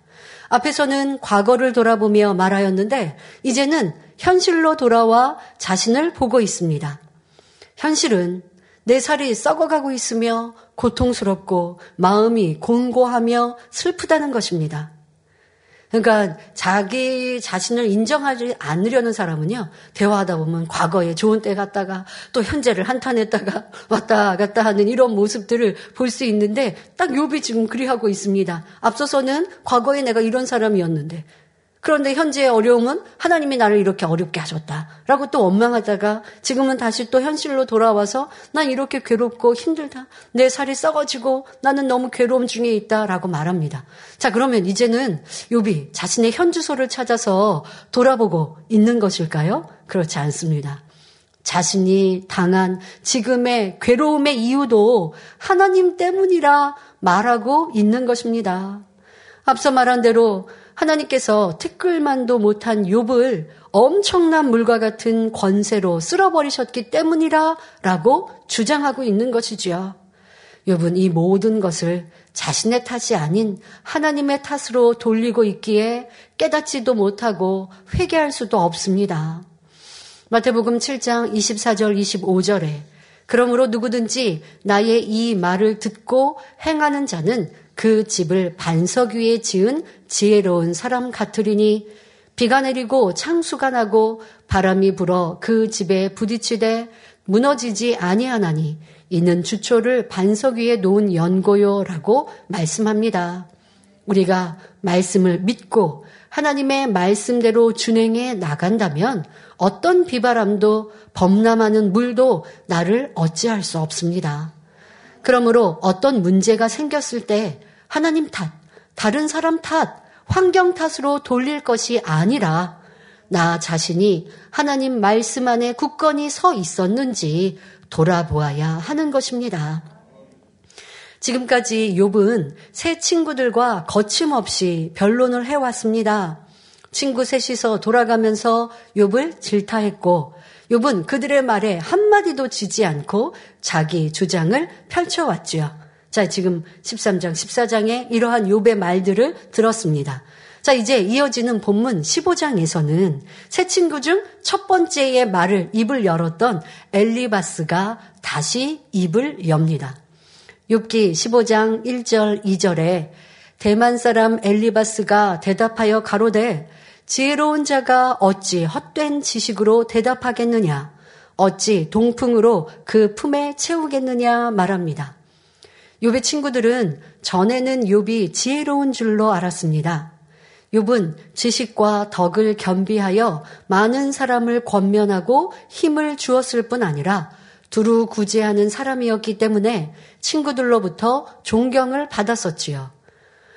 A: 앞에서는 과거를 돌아보며 말하였는데 이제는 현실로 돌아와 자신을 보고 있습니다. 현실은 내 살이 썩어가고 있으며 고통스럽고 마음이 곤고하며 슬프다는 것입니다. 그러니까 자기 자신을 인정하지 않으려는 사람은요, 대화하다 보면 과거에 좋은 때 갔다가 또 현재를 한탄했다가 왔다 갔다 하는 이런 모습들을 볼 수 있는데 딱 욥이 지금 그리하고 있습니다. 앞서서는 과거에 내가 이런 사람이었는데 그런데 현재의 어려움은 하나님이 나를 이렇게 어렵게 하셨다라고 또 원망하다가 지금은 다시 또 현실로 돌아와서 난 이렇게 괴롭고 힘들다. 내 살이 썩어지고 나는 너무 괴로움 중에 있다라고 말합니다. 자, 그러면 이제는 욥이 자신의 현 주소를 찾아서 돌아보고 있는 것일까요? 그렇지 않습니다. 자신이 당한 지금의 괴로움의 이유도 하나님 때문이라 말하고 있는 것입니다. 앞서 말한 대로 하나님께서 티끌만도 못한 욥을 엄청난 물과 같은 권세로 쓸어버리셨기 때문이라라고 주장하고 있는 것이지요. 욥은 이 모든 것을 자신의 탓이 아닌 하나님의 탓으로 돌리고 있기에 깨닫지도 못하고 회개할 수도 없습니다. 마태복음 7장 24절 25절에 그러므로 누구든지 나의 이 말을 듣고 행하는 자는 그 집을 반석 위에 지은 지혜로운 사람 같으리니 비가 내리고 창수가 나고 바람이 불어 그 집에 부딪히되 무너지지 아니하나니 이는 주초를 반석 위에 놓은 연고요라고 말씀합니다. 우리가 말씀을 믿고 하나님의 말씀대로 준행해 나간다면 어떤 비바람도 범람하는 물도 나를 어찌할 수 없습니다. 그러므로 어떤 문제가 생겼을 때 하나님 탓, 다른 사람 탓, 환경 탓으로 돌릴 것이 아니라 나 자신이 하나님 말씀 안에 굳건히 서 있었는지 돌아보아야 하는 것입니다. 지금까지 욥은 새 친구들과 거침없이 변론을 해왔습니다. 친구 셋이서 돌아가면서 욥을 질타했고 욥은 그들의 말에 한마디도 지지 않고 자기 주장을 펼쳐왔지요. 자, 지금 13장, 14장에 이러한 욥의 말들을 들었습니다. 자, 이제 이어지는 본문 15장에서는 새 친구 중 첫 번째의 말을 입을 열었던 엘리바스가 다시 입을 엽니다. 욥기 15장 1절 2절에 대만 사람 엘리바스가 대답하여 가로되 지혜로운 자가 어찌 헛된 지식으로 대답하겠느냐 어찌 동풍으로 그 품에 채우겠느냐 말합니다. 욥의 친구들은 전에는 욥이 지혜로운 줄로 알았습니다. 욥은 지식과 덕을 겸비하여 많은 사람을 권면하고 힘을 주었을 뿐 아니라 두루 구제하는 사람이었기 때문에 친구들로부터 존경을 받았었지요.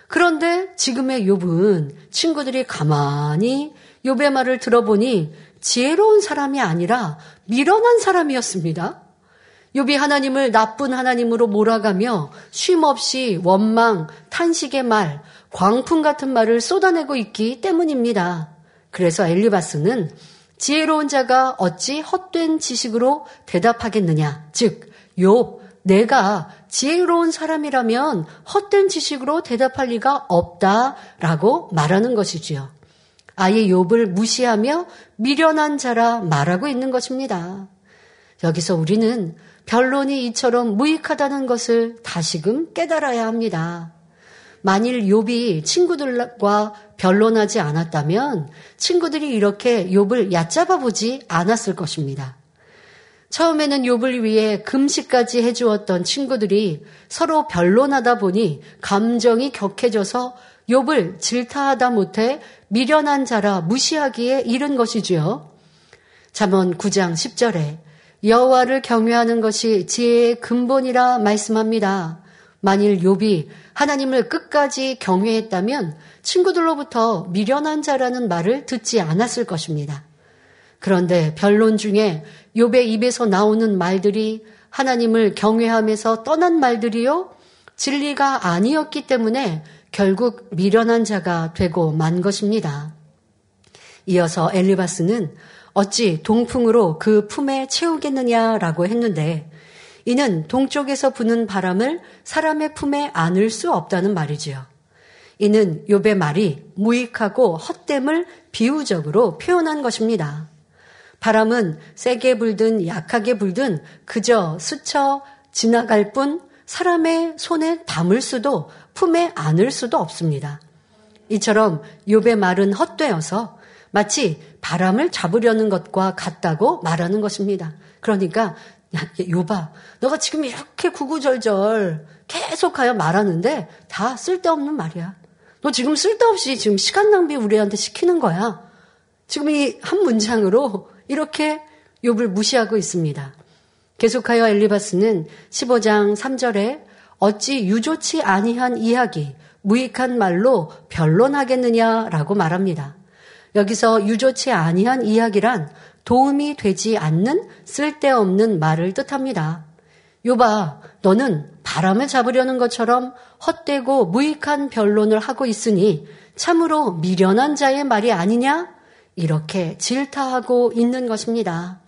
A: 그런데 지금의 욥은 친구들이 가만히 욥의 말을 들어보니 지혜로운 사람이 아니라 미련한 사람이었습니다. 욥이 하나님을 나쁜 하나님으로 몰아가며 쉼없이 원망, 탄식의 말, 광풍 같은 말을 쏟아내고 있기 때문입니다. 그래서 엘리바스는 지혜로운 자가 어찌 헛된 지식으로 대답하겠느냐. 즉, 욥, 내가 지혜로운 사람이라면 헛된 지식으로 대답할 리가 없다라고 말하는 것이지요. 아예 욥을 무시하며 미련한 자라 말하고 있는 것입니다. 여기서 우리는 변론이 이처럼 무익하다는 것을 다시금 깨달아야 합니다. 만일 욥이 친구들과 변론하지 않았다면 친구들이 이렇게 욥을 얕잡아 보지 않았을 것입니다. 처음에는 욥을 위해 금식까지 해주었던 친구들이 서로 변론하다 보니 감정이 격해져서 욥을 질타하다 못해 미련한 자라 무시하기에 이른 것이지요. 잠언 9장 10절에 여호와를 경외하는 것이 지혜의 근본이라 말씀합니다. 만일 욥이 하나님을 끝까지 경외했다면 친구들로부터 미련한 자라는 말을 듣지 않았을 것입니다. 그런데 변론 중에 욥의 입에서 나오는 말들이 하나님을 경외하면서 떠난 말들이요 진리가 아니었기 때문에 결국 미련한 자가 되고 만 것입니다. 이어서 엘리바스는 어찌 동풍으로 그 품에 채우겠느냐라고 했는데 이는 동쪽에서 부는 바람을 사람의 품에 안을 수 없다는 말이지요. 이는 욥의 말이 무익하고 헛됨을 비유적으로 표현한 것입니다. 바람은 세게 불든 약하게 불든 그저 스쳐 지나갈 뿐 사람의 손에 담을 수도 품에 안을 수도 없습니다. 이처럼 욥의 말은 헛되어서 마치 바람을 잡으려는 것과 같다고 말하는 것입니다. 그러니까 야, 욥아, 너가 지금 이렇게 구구절절 계속하여 말하는데 다 쓸데없는 말이야. 너 지금 쓸데없이 지금 시간 낭비 우리한테 시키는 거야. 지금 이 한 문장으로 이렇게 욥을 무시하고 있습니다. 계속하여 엘리바스는 15장 3절에 어찌 유조치 아니한 이야기, 무익한 말로 변론하겠느냐라고 말합니다. 여기서 유조치 아니한 이야기란 도움이 되지 않는 쓸데없는 말을 뜻합니다. 요바, 너는 바람을 잡으려는 것처럼 헛되고 무익한 변론을 하고 있으니 참으로 미련한 자의 말이 아니냐? 이렇게 질타하고 있는 것입니다.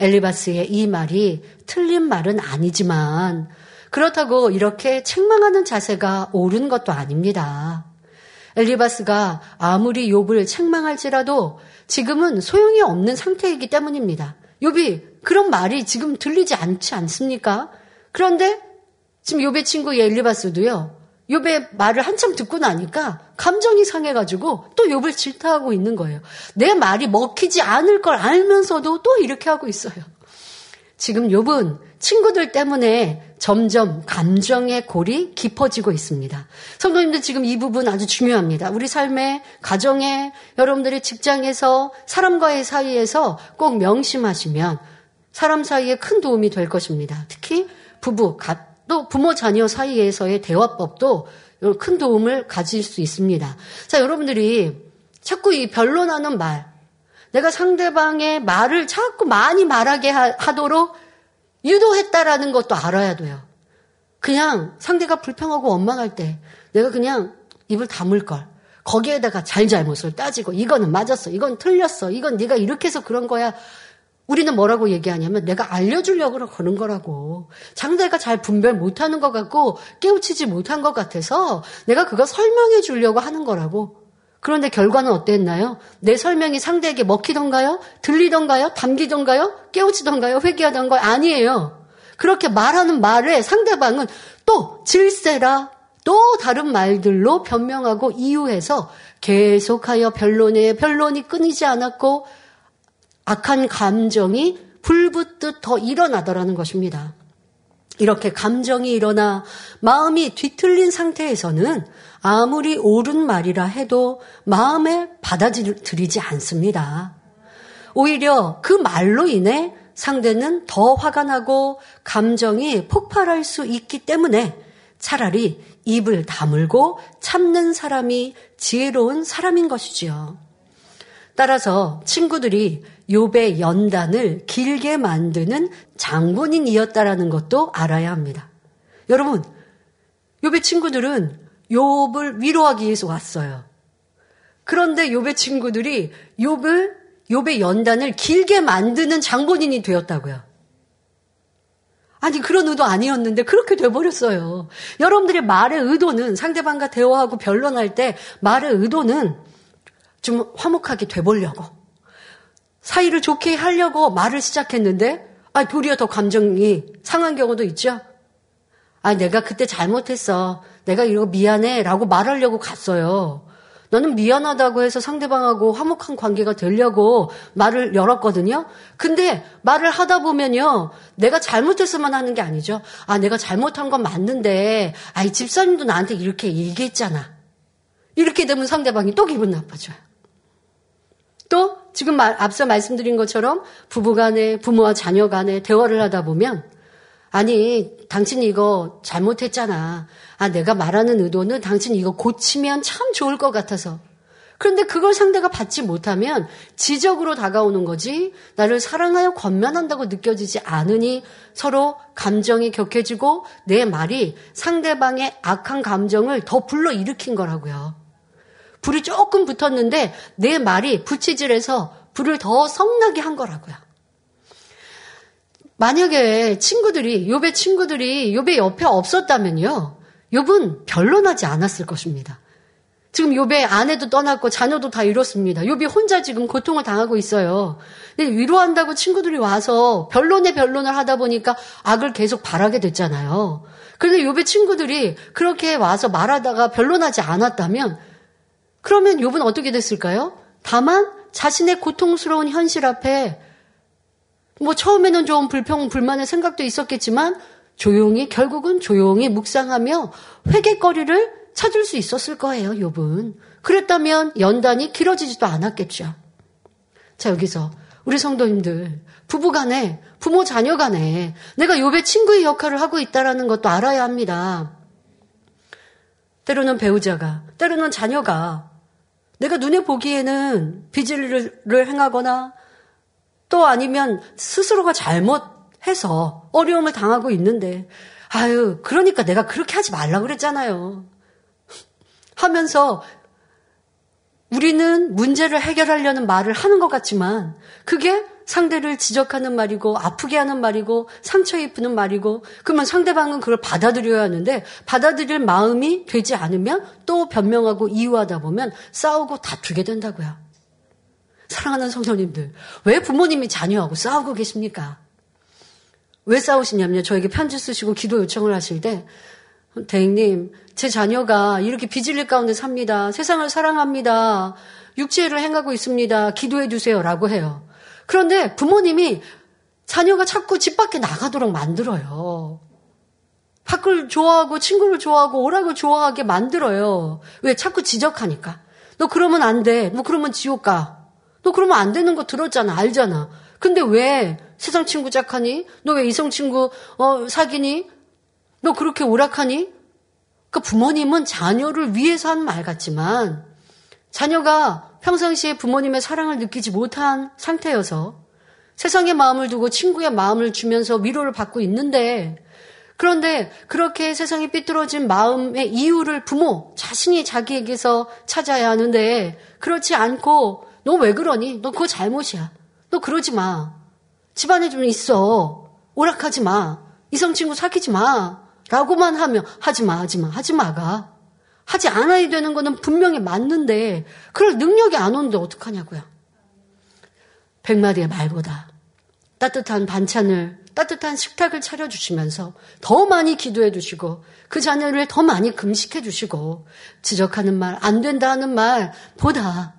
A: 엘리바스의 이 말이 틀린 말은 아니지만 그렇다고 이렇게 책망하는 자세가 옳은 것도 아닙니다. 엘리바스가 아무리 욥을 책망할지라도 지금은 소용이 없는 상태이기 때문입니다. 욥이 그런 말이 지금 들리지 않지 않습니까? 그런데 지금 욥의 친구 엘리바스도요. 욥의 말을 한참 듣고 나니까 감정이 상해가지고 또 욥을 질타하고 있는 거예요. 내 말이 먹히지 않을 걸 알면서도 또 이렇게 하고 있어요. 지금 욥은 친구들 때문에 점점 감정의 골이 깊어지고 있습니다. 성도님들 지금 이 부분 아주 중요합니다. 우리 삶의 가정에 여러분들의 직장에서 사람과의 사이에서 꼭 명심하시면 사람 사이에 큰 도움이 될 것입니다. 특히 부부, 또 부모 자녀 사이에서의 대화법도 큰 도움을 가질 수 있습니다. 자, 여러분들이 자꾸 이 변론하는 말, 내가 상대방의 말을 자꾸 많이 말하게 하도록 유도했다라는 것도 알아야 돼요. 그냥 상대가 불평하고 원망할 때 내가 그냥 입을 다물 걸. 거기에다가 잘잘못을 따지고 이거는 맞았어. 이건 틀렸어. 이건 네가 이렇게 해서 그런 거야. 우리는 뭐라고 얘기하냐면 내가 알려주려고 그러는 거라고. 상대가 잘 분별 못하는 것 같고 깨우치지 못한 것 같아서 내가 그거 설명해 주려고 하는 거라고. 그런데 결과는 어땠나요? 내 설명이 상대에게 먹히던가요? 들리던가요? 담기던가요? 깨우치던가요? 회개하던가요? 아니에요. 그렇게 말하는 말에 상대방은 또 질세라 또 다른 말들로 변명하고 이유해서 계속하여 변론에 변론이 끊이지 않았고 악한 감정이 불붙듯 더 일어나더라는 것입니다. 이렇게 감정이 일어나 마음이 뒤틀린 상태에서는 아무리 옳은 말이라 해도 마음에 받아들이지 않습니다. 오히려 그 말로 인해 상대는 더 화가 나고 감정이 폭발할 수 있기 때문에 차라리 입을 다물고 참는 사람이 지혜로운 사람인 것이지요. 따라서 친구들이 욥의 연단을 길게 만드는 장본인이었다라는 것도 알아야 합니다. 여러분, 욥의 친구들은 욥을 위로하기 위해서 왔어요. 그런데 욥의 친구들이 욥을 욥의 연단을 길게 만드는 장본인이 되었다고요. 아니 그런 의도 아니었는데 그렇게 돼버렸어요. 여러분들의 말의 의도는 상대방과 대화하고 변론할 때 말의 의도는 좀 화목하게 돼보려고 사이를 좋게 하려고 말을 시작했는데 아 도리어 더 감정이 상한 경우도 있죠. 아 내가 그때 잘못했어. 내가 이거 미안해 라고 말하려고 갔어요. 나는 미안하다고 해서 상대방하고 화목한 관계가 되려고 말을 열었거든요. 근데 말을 하다 보면요. 내가 잘못했으면 하는 게 아니죠. 아, 내가 잘못한 건 맞는데, 아, 이 집사님도 나한테 이렇게 얘기했잖아. 이렇게 되면 상대방이 또 기분 나빠져요. 또, 지금 말, 앞서 말씀드린 것처럼 부부 간에, 부모와 자녀 간에 대화를 하다 보면, 아니, 당신 이거 잘못했잖아. 아, 내가 말하는 의도는 당신 이거 고치면 참 좋을 것 같아서. 그런데 그걸 상대가 받지 못하면 지적으로 다가오는 거지 나를 사랑하여 권면한다고 느껴지지 않으니 서로 감정이 격해지고 내 말이 상대방의 악한 감정을 더 불러일으킨 거라고요. 불이 조금 붙었는데 내 말이 부치질해서 불을 더 성나게 한 거라고요. 만약에 친구들이 욥의 친구들이 욥의 옆에 없었다면요. 욥은 변론하지 않았을 것입니다. 지금 요배 아내도 떠났고 자녀도 다 잃었습니다. 요배 혼자 지금 고통을 당하고 있어요. 근데 위로한다고 친구들이 와서 변론에 변론을 하다 보니까 악을 계속 바라게 됐잖아요. 그런데 요배 친구들이 그렇게 와서 말하다가 변론하지 않았다면 그러면 욥은 어떻게 됐을까요? 다만 자신의 고통스러운 현실 앞에 뭐 처음에는 좀 불평 불만의 생각도 있었겠지만 조용히 결국은 조용히 묵상하며 회개거리를 찾을 수 있었을 거예요, 욥은. 그랬다면 연단이 길어지지도 않았겠죠. 자, 여기서 우리 성도님들 부부 간에 부모 자녀 간에 내가 욥의 친구의 역할을 하고 있다라는 것도 알아야 합니다. 때로는 배우자가, 때로는 자녀가 내가 눈에 보기에는 비질를 행하거나 또 아니면 스스로가 잘못해서 어려움을 당하고 있는데 아유, 그러니까 내가 그렇게 하지 말라 그랬잖아요. 하면서 우리는 문제를 해결하려는 말을 하는 것 같지만 그게 상대를 지적하는 말이고 아프게 하는 말이고 상처 입히는 말이고 그러면 상대방은 그걸 받아들여야 하는데 받아들일 마음이 되지 않으면 또 변명하고 이유하다 보면 싸우고 다투게 된다고요. 사랑하는 성도님들, 왜 부모님이 자녀하고 싸우고 계십니까? 왜 싸우시냐면요. 저에게 편지 쓰시고 기도 요청을 하실 때 대행님, 제 자녀가 이렇게 비질릴 가운데 삽니다. 세상을 사랑합니다. 육체를 행하고 있습니다. 기도해 주세요. 라고 해요. 그런데 부모님이 자녀가 자꾸 집 밖에 나가도록 만들어요. 밖을 좋아하고 친구를 좋아하고 오락을 좋아하게 만들어요. 왜? 자꾸 지적하니까. 너 그러면 안 돼. 너 그러면 지옥 가. 너 그러면 안 되는 거 들었잖아. 알잖아. 근데 왜 세상 친구 짝하니? 너 왜 이성 친구 어, 사귀니? 너 그렇게 오락하니? 그 부모님은 자녀를 위해서 한말 같지만 자녀가 평상시에 부모님의 사랑을 느끼지 못한 상태여서 세상의 마음을 두고 친구의 마음을 주면서 위로를 받고 있는데 그런데 그렇게 세상이 삐뚤어진 마음의 이유를 부모 자신이 자기에게서 찾아야 하는데 그렇지 않고 너 왜 그러니? 너 그거 잘못이야. 너 그러지 마. 집안에 좀 있어. 오락하지 마. 이성 친구 사귀지 마. 라고만 하면 하지 마, 하지 마, 하지 마가. 하지 않아야 되는 거는 분명히 맞는데 그럴 능력이 안 오는데 어떡하냐고요. 백마디의 말보다 따뜻한 반찬을 따뜻한 식탁을 차려주시면서 더 많이 기도해 주시고 그 자녀를 더 많이 금식해 주시고 지적하는 말, 안 된다 하는 말보다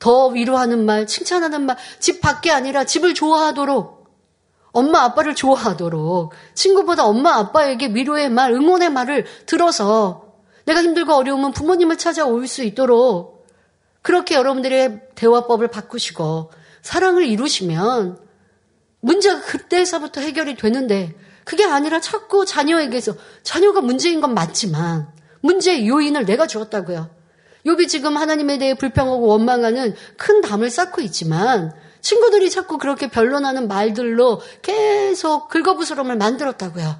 A: 더 위로하는 말, 칭찬하는 말, 집 밖에 아니라 집을 좋아하도록 엄마 아빠를 좋아하도록 친구보다 엄마 아빠에게 위로의 말, 응원의 말을 들어서 내가 힘들고 어려우면 부모님을 찾아올 수 있도록 그렇게 여러분들의 대화법을 바꾸시고 사랑을 이루시면 문제가 그때서부터 해결이 되는데 그게 아니라 자꾸 자녀에게서 자녀가 문제인 건 맞지만 문제의 요인을 내가 주었다고요. 요비 지금 하나님에 대해 불평하고 원망하는 큰 담을 쌓고 있지만 친구들이 자꾸 그렇게 변론하는 말들로 계속 긁어부스럼을 만들었다고요.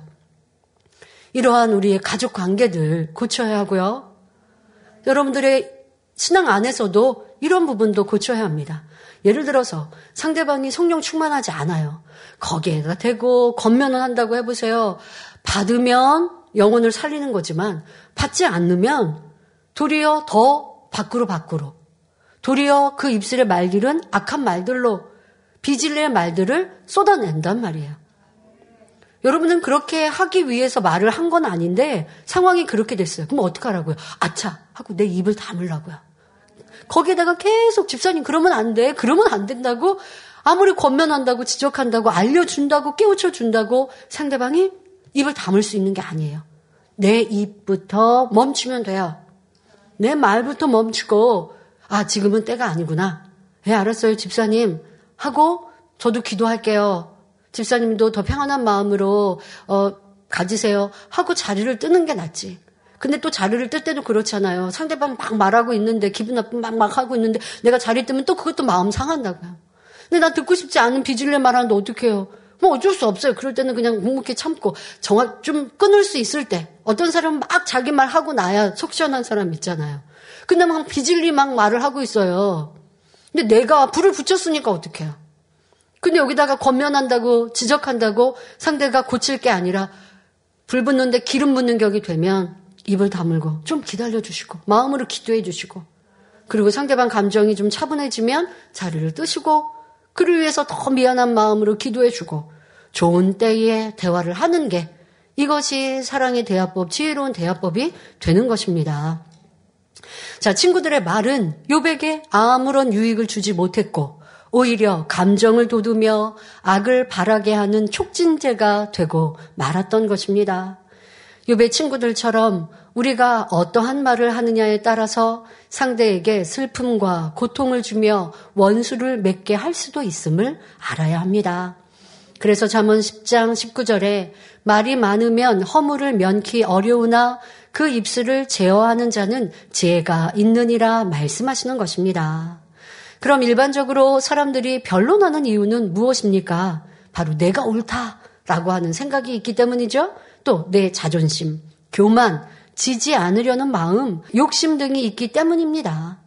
A: 이러한 우리의 가족 관계들 고쳐야 하고요. 여러분들의 신앙 안에서도 이런 부분도 고쳐야 합니다. 예를 들어서 상대방이 성령 충만하지 않아요. 거기에다 대고 겉면을 한다고 해보세요. 받으면 영혼을 살리는 거지만 받지 않으면 도리어 더 밖으로 밖으로 도리어 그 입술의 말들은 악한 말들로 비질레의 말들을 쏟아낸단 말이에요. 여러분은 그렇게 하기 위해서 말을 한 건 아닌데 상황이 그렇게 됐어요. 그럼 어떡하라고요? 아차 하고 내 입을 다물라고요. 거기에다가 계속 집사님 그러면 안 돼. 그러면 안 된다고 아무리 권면한다고 지적한다고 알려준다고 깨우쳐준다고 상대방이 입을 다물 수 있는 게 아니에요. 내 입부터 멈추면 돼요. 내 말부터 멈추고 아, 지금은 때가 아니구나. 예, 알았어요, 집사님. 하고, 저도 기도할게요. 집사님도 더 평안한 마음으로, 어, 가지세요. 하고 자리를 뜨는 게 낫지. 근데 또 자리를 뜰 때도 그렇잖아요. 상대방 막 말하고 있는데, 기분 나쁜 막, 막 하고 있는데, 내가 자리 뜨면 또 그것도 마음 상한다고요. 근데 나 듣고 싶지 않은 비질레 말하는데 어떡해요. 뭐 어쩔 수 없어요. 그럴 때는 그냥 묵묵히 참고 정확 좀 끊을 수 있을 때 어떤 사람은 막 자기 말 하고 나야 속 시원한 사람 있잖아요. 근데 막 비질리 막 말을 하고 있어요. 근데 내가 불을 붙였으니까 어떡해요. 근데 여기다가 권면한다고 지적한다고 상대가 고칠 게 아니라 불 붙는데 기름 묻는 격이 되면 입을 다물고 좀 기다려 주시고 마음으로 기도해 주시고 그리고 상대방 감정이 좀 차분해지면 자리를 뜨시고 그를 위해서 더 미안한 마음으로 기도해 주고 좋은 때에 대화를 하는 게 이것이 사랑의 대화법, 지혜로운 대화법이 되는 것입니다. 자, 친구들의 말은 요백에 아무런 유익을 주지 못했고 오히려 감정을 돋우며 악을 바라게 하는 촉진제가 되고 말았던 것입니다. 요배 친구들처럼 우리가 어떠한 말을 하느냐에 따라서 상대에게 슬픔과 고통을 주며 원수를 맺게 할 수도 있음을 알아야 합니다. 그래서 잠언 10장 19절에 말이 많으면 허물을 면키 어려우나 그 입술을 제어하는 자는 지혜가 있느니라 말씀하시는 것입니다. 그럼 일반적으로 사람들이 변론하는 이유는 무엇입니까? 바로 내가 옳다라고 하는 생각이 있기 때문이죠. 또 내 자존심, 교만, 지지 않으려는 마음, 욕심 등이 있기 때문입니다.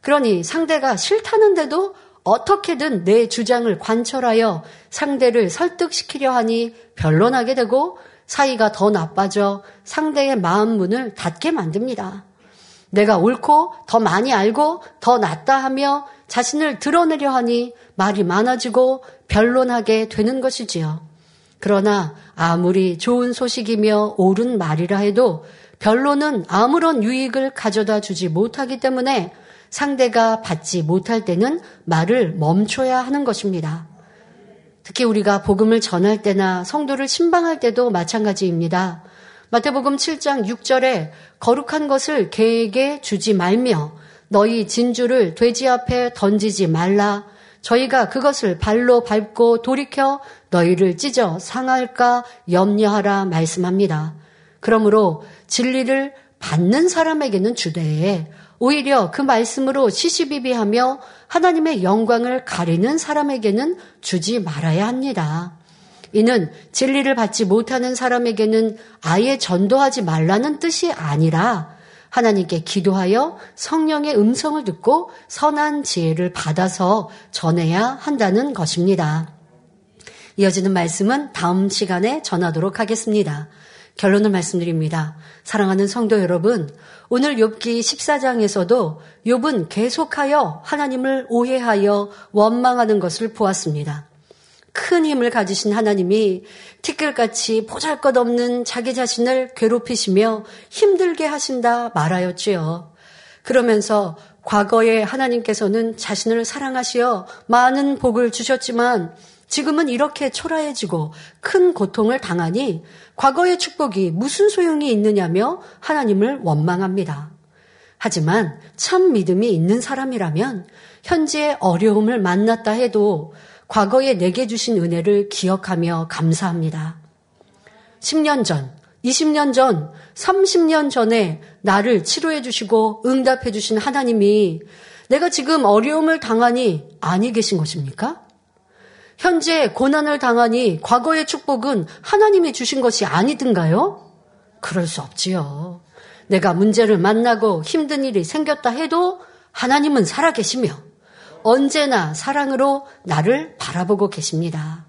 A: 그러니 상대가 싫다는데도 어떻게든 내 주장을 관철하여 상대를 설득시키려 하니 변론하게 되고 사이가 더 나빠져 상대의 마음 문을 닫게 만듭니다. 내가 옳고 더 많이 알고 더 낫다 하며 자신을 드러내려 하니 말이 많아지고 변론하게 되는 것이지요. 그러나 아무리 좋은 소식이며 옳은 말이라 해도 변론은 아무런 유익을 가져다 주지 못하기 때문에 상대가 받지 못할 때는 말을 멈춰야 하는 것입니다. 특히 우리가 복음을 전할 때나 성도를 신방할 때도 마찬가지입니다. 마태복음 7장 6절에 거룩한 것을 개에게 주지 말며 너희 진주를 돼지 앞에 던지지 말라. 저희가 그것을 발로 밟고 돌이켜 너희를 찢어 상할까 염려하라 말씀합니다. 그러므로 진리를 받는 사람에게는 주되 오히려 그 말씀으로 시시비비하며 하나님의 영광을 가리는 사람에게는 주지 말아야 합니다. 이는 진리를 받지 못하는 사람에게는 아예 전도하지 말라는 뜻이 아니라 하나님께 기도하여 성령의 음성을 듣고 선한 지혜를 받아서 전해야 한다는 것입니다. 이어지는 말씀은 다음 시간에 전하도록 하겠습니다. 결론을 말씀드립니다. 사랑하는 성도 여러분, 오늘 욥기 14장에서도 욥은 계속하여 하나님을 오해하여 원망하는 것을 보았습니다. 큰 힘을 가지신 하나님이 티끌같이 보잘것없는 자기 자신을 괴롭히시며 힘들게 하신다 말하였지요. 그러면서 과거에 하나님께서는 자신을 사랑하시어 많은 복을 주셨지만 지금은 이렇게 초라해지고 큰 고통을 당하니 과거의 축복이 무슨 소용이 있느냐며 하나님을 원망합니다. 하지만 참 믿음이 있는 사람이라면 현재의 어려움을 만났다 해도 과거에 내게 주신 은혜를 기억하며 감사합니다. 10년 전, 20년 전, 30년 전에 나를 치료해 주시고 응답해 주신 하나님이 내가 지금 어려움을 당하니 아니 계신 것입니까? 현재 고난을 당하니 과거의 축복은 하나님이 주신 것이 아니든가요? 그럴 수 없지요. 내가 문제를 만나고 힘든 일이 생겼다 해도 하나님은 살아계시며 언제나 사랑으로 나를 바라보고 계십니다.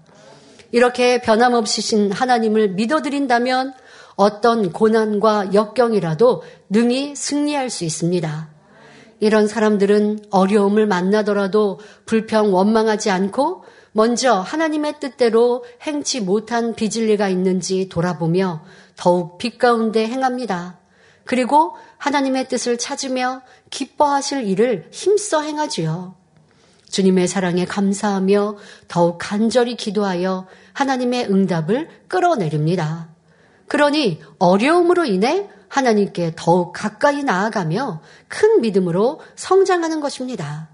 A: 이렇게 변함없이신 하나님을 믿어드린다면 어떤 고난과 역경이라도 능히 승리할 수 있습니다. 이런 사람들은 어려움을 만나더라도 불평 원망하지 않고 먼저 하나님의 뜻대로 행치 못한 비질리가 있는지 돌아보며 더욱 빛 가운데 행합니다. 그리고 하나님의 뜻을 찾으며 기뻐하실 일을 힘써 행하지요. 주님의 사랑에 감사하며 더욱 간절히 기도하여 하나님의 응답을 끌어내립니다. 그러니 어려움으로 인해 하나님께 더욱 가까이 나아가며 큰 믿음으로 성장하는 것입니다.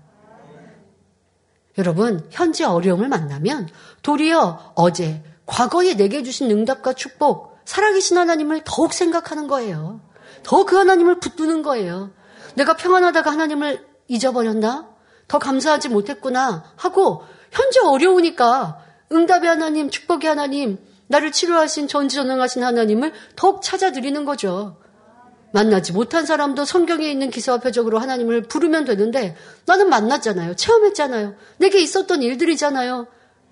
A: 여러분, 현재 어려움을 만나면 도리어 어제, 과거에 내게 주신 응답과 축복, 살아계신 하나님을 더욱 생각하는 거예요. 더 그 하나님을 붙드는 거예요. 내가 평안하다가 하나님을 잊어버렸나? 더 감사하지 못했구나 하고 현재 어려우니까 응답의 하나님, 축복의 하나님, 나를 치료하신 전지전능하신 하나님을 더욱 찾아드리는 거죠. 만나지 못한 사람도 성경에 있는 기사와 표적으로 하나님을 부르면 되는데 나는 만났잖아요. 체험했잖아요. 내게 있었던 일들이잖아요.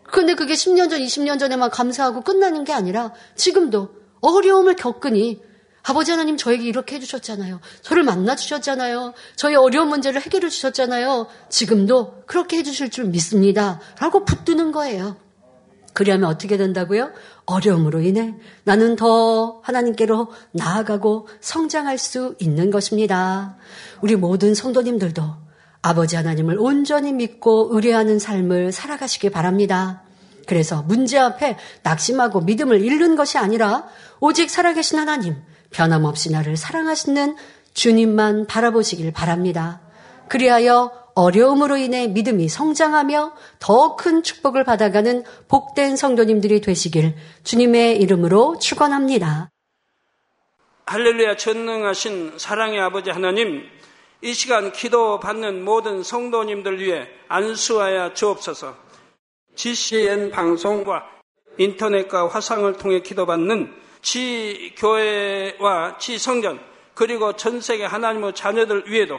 A: 그런데 그게 10년 전, 20년 전에만 감사하고 끝나는 게 아니라 지금도 어려움을 겪으니 아버지 하나님 저에게 이렇게 해주셨잖아요. 저를 만나주셨잖아요. 저희 어려운 문제를 해결해 주셨잖아요. 지금도 그렇게 해주실 줄 믿습니다. 라고 붙드는 거예요. 그리하면 어떻게 된다고요? 어려움으로 인해 나는 더 하나님께로 나아가고 성장할 수 있는 것입니다. 우리 모든 성도님들도 아버지 하나님을 온전히 믿고 의뢰하는 삶을 살아가시기 바랍니다. 그래서 문제 앞에 낙심하고 믿음을 잃는 것이 아니라 오직 살아계신 하나님, 변함없이 나를 사랑하시는 주님만 바라보시길 바랍니다. 그리하여 어려움으로 인해 믿음이 성장하며 더 큰 축복을 받아가는 복된 성도님들이 되시길 주님의 이름으로 축원합니다.
B: 할렐루야 전능하신 사랑의 아버지 하나님 이 시간 기도 받는 모든 성도님들 위해 안수하여 주옵소서. GCN 방송과 인터넷과 화상을 통해 기도받는 지 교회와 지 성전 그리고 전 세계 하나님의 자녀들 위에도